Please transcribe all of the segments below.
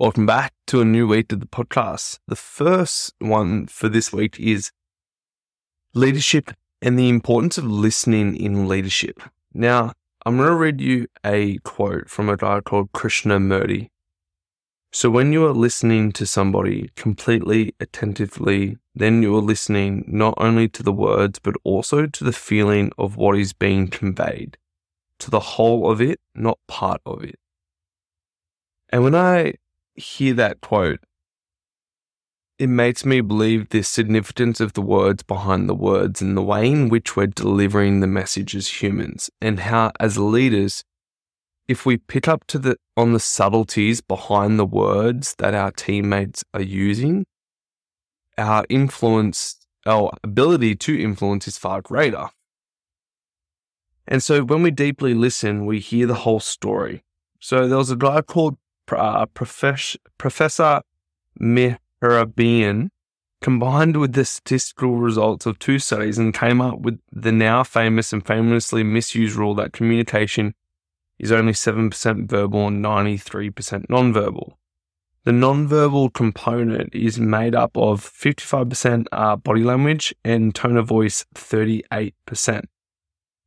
Welcome back to a new week of the podcast. The first one for this week is leadership and the importance of listening in leadership. Now, I'm going to read you a quote from a guy called Krishna Krishnamurti. So, when you are listening to somebody completely attentively, then you are listening not only to the words, but also to the feeling of what is being conveyed, to the whole of it, not part of it. And when I hear that quote, it makes me believe the significance of the words behind the words and the way in which we're delivering the message as humans, and how, as leaders, if we pick up to the on the subtleties behind the words that our teammates are using, our influence, our ability to influence is far greater. And so when we deeply listen, we hear the whole story. So there was a guy called uh, Professor, Professor Mehrabian combined with the statistical results of two studies and came up with the now famous and famously misused rule that communication is only 7% verbal and 93% nonverbal. The nonverbal component is made up of 55% uh, body language and tone of voice 38%.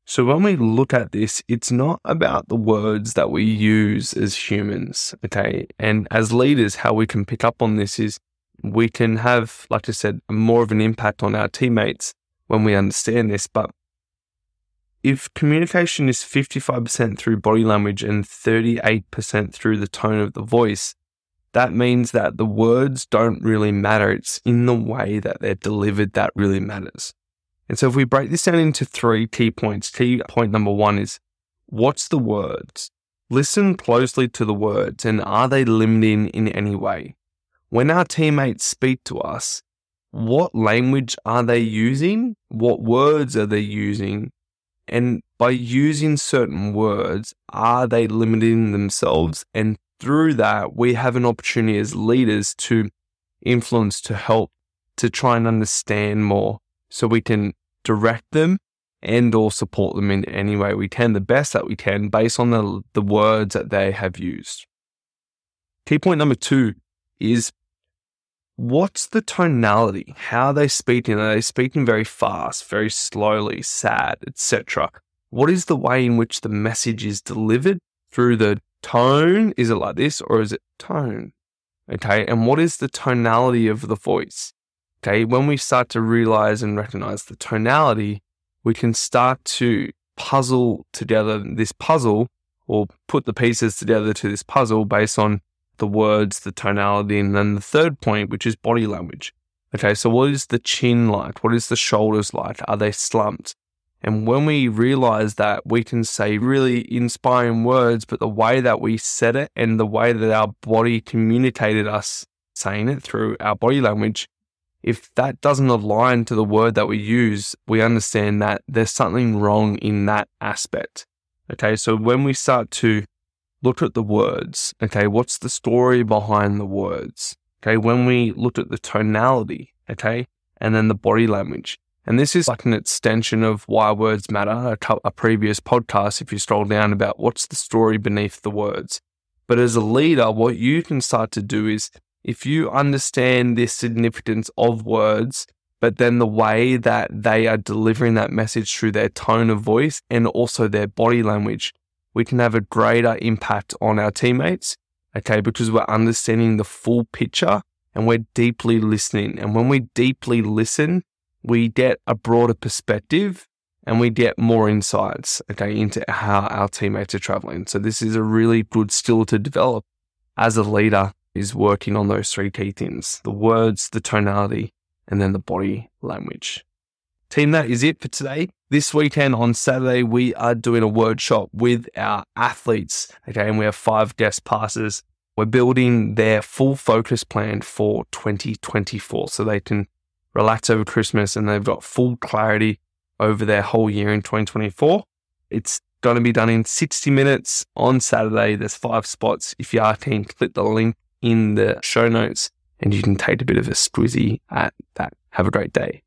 So when we look at this, it's not about the words that we use as humans, okay? And as leaders, how we can pick up on this is we can have, like I said, more of an impact on our teammates when we understand this. But if communication is 55% through body language and 38% through the tone of the voice, that means that the words don't really matter. It's in the way that they're delivered that really matters. And so if we break this down into three key points, key point number one is what's the words? Listen closely to the words and are they limiting in any way? When our teammates speak to us, what language are they using? What words are they using? And by using certain words, are they limiting themselves? And through that, we have an opportunity as leaders to influence, to help, to try and understand more so we can direct them and or support them in any way we can, the best that we can, based on the, the words that they have used. Key point number two is what's the tonality? How are they speaking? Are they speaking very fast, very slowly, sad, etc.? What is the way in which the message is delivered through the tone? Is it like this or is it tone? Okay. And what is the tonality of the voice? Okay, when we start to realize and recognize the tonality, we can start to puzzle together this puzzle or put the pieces together to this puzzle based on the words, the tonality, and then the third point, which is body language. Okay, so what is the chin like? What is the shoulders like? Are they slumped? And when we realize that, we can say really inspiring words, but the way that we said it and the way that our body communicated us saying it through our body language if that doesn't align to the word that we use, we understand that there's something wrong in that aspect. Okay, so when we start to look at the words, okay, what's the story behind the words? Okay, when we look at the tonality, okay, and then the body language. And this is like an extension of why words matter, a, a previous podcast, if you scroll down about what's the story beneath the words. But as a leader, what you can start to do is if you understand the significance of words, but then the way that they are delivering that message through their tone of voice and also their body language, we can have a greater impact on our teammates. Okay, because we're understanding the full picture and we're deeply listening. And when we deeply listen, we get a broader perspective and we get more insights, okay, into how our teammates are traveling. So this is a really good skill to develop as a leader is working on those three key things the words, the tonality, and then the body language. Team, that is it for today. This weekend on Saturday, we are doing a workshop with our athletes. Okay. And we have five guest passes. We're building their full focus plan for 2024 so they can relax over Christmas and they've got full clarity over their whole year in 2024. It's going to be done in 60 minutes on Saturday. There's five spots. If you are keen, click the link in the show notes and you can take a bit of a squizzy at that. Have a great day.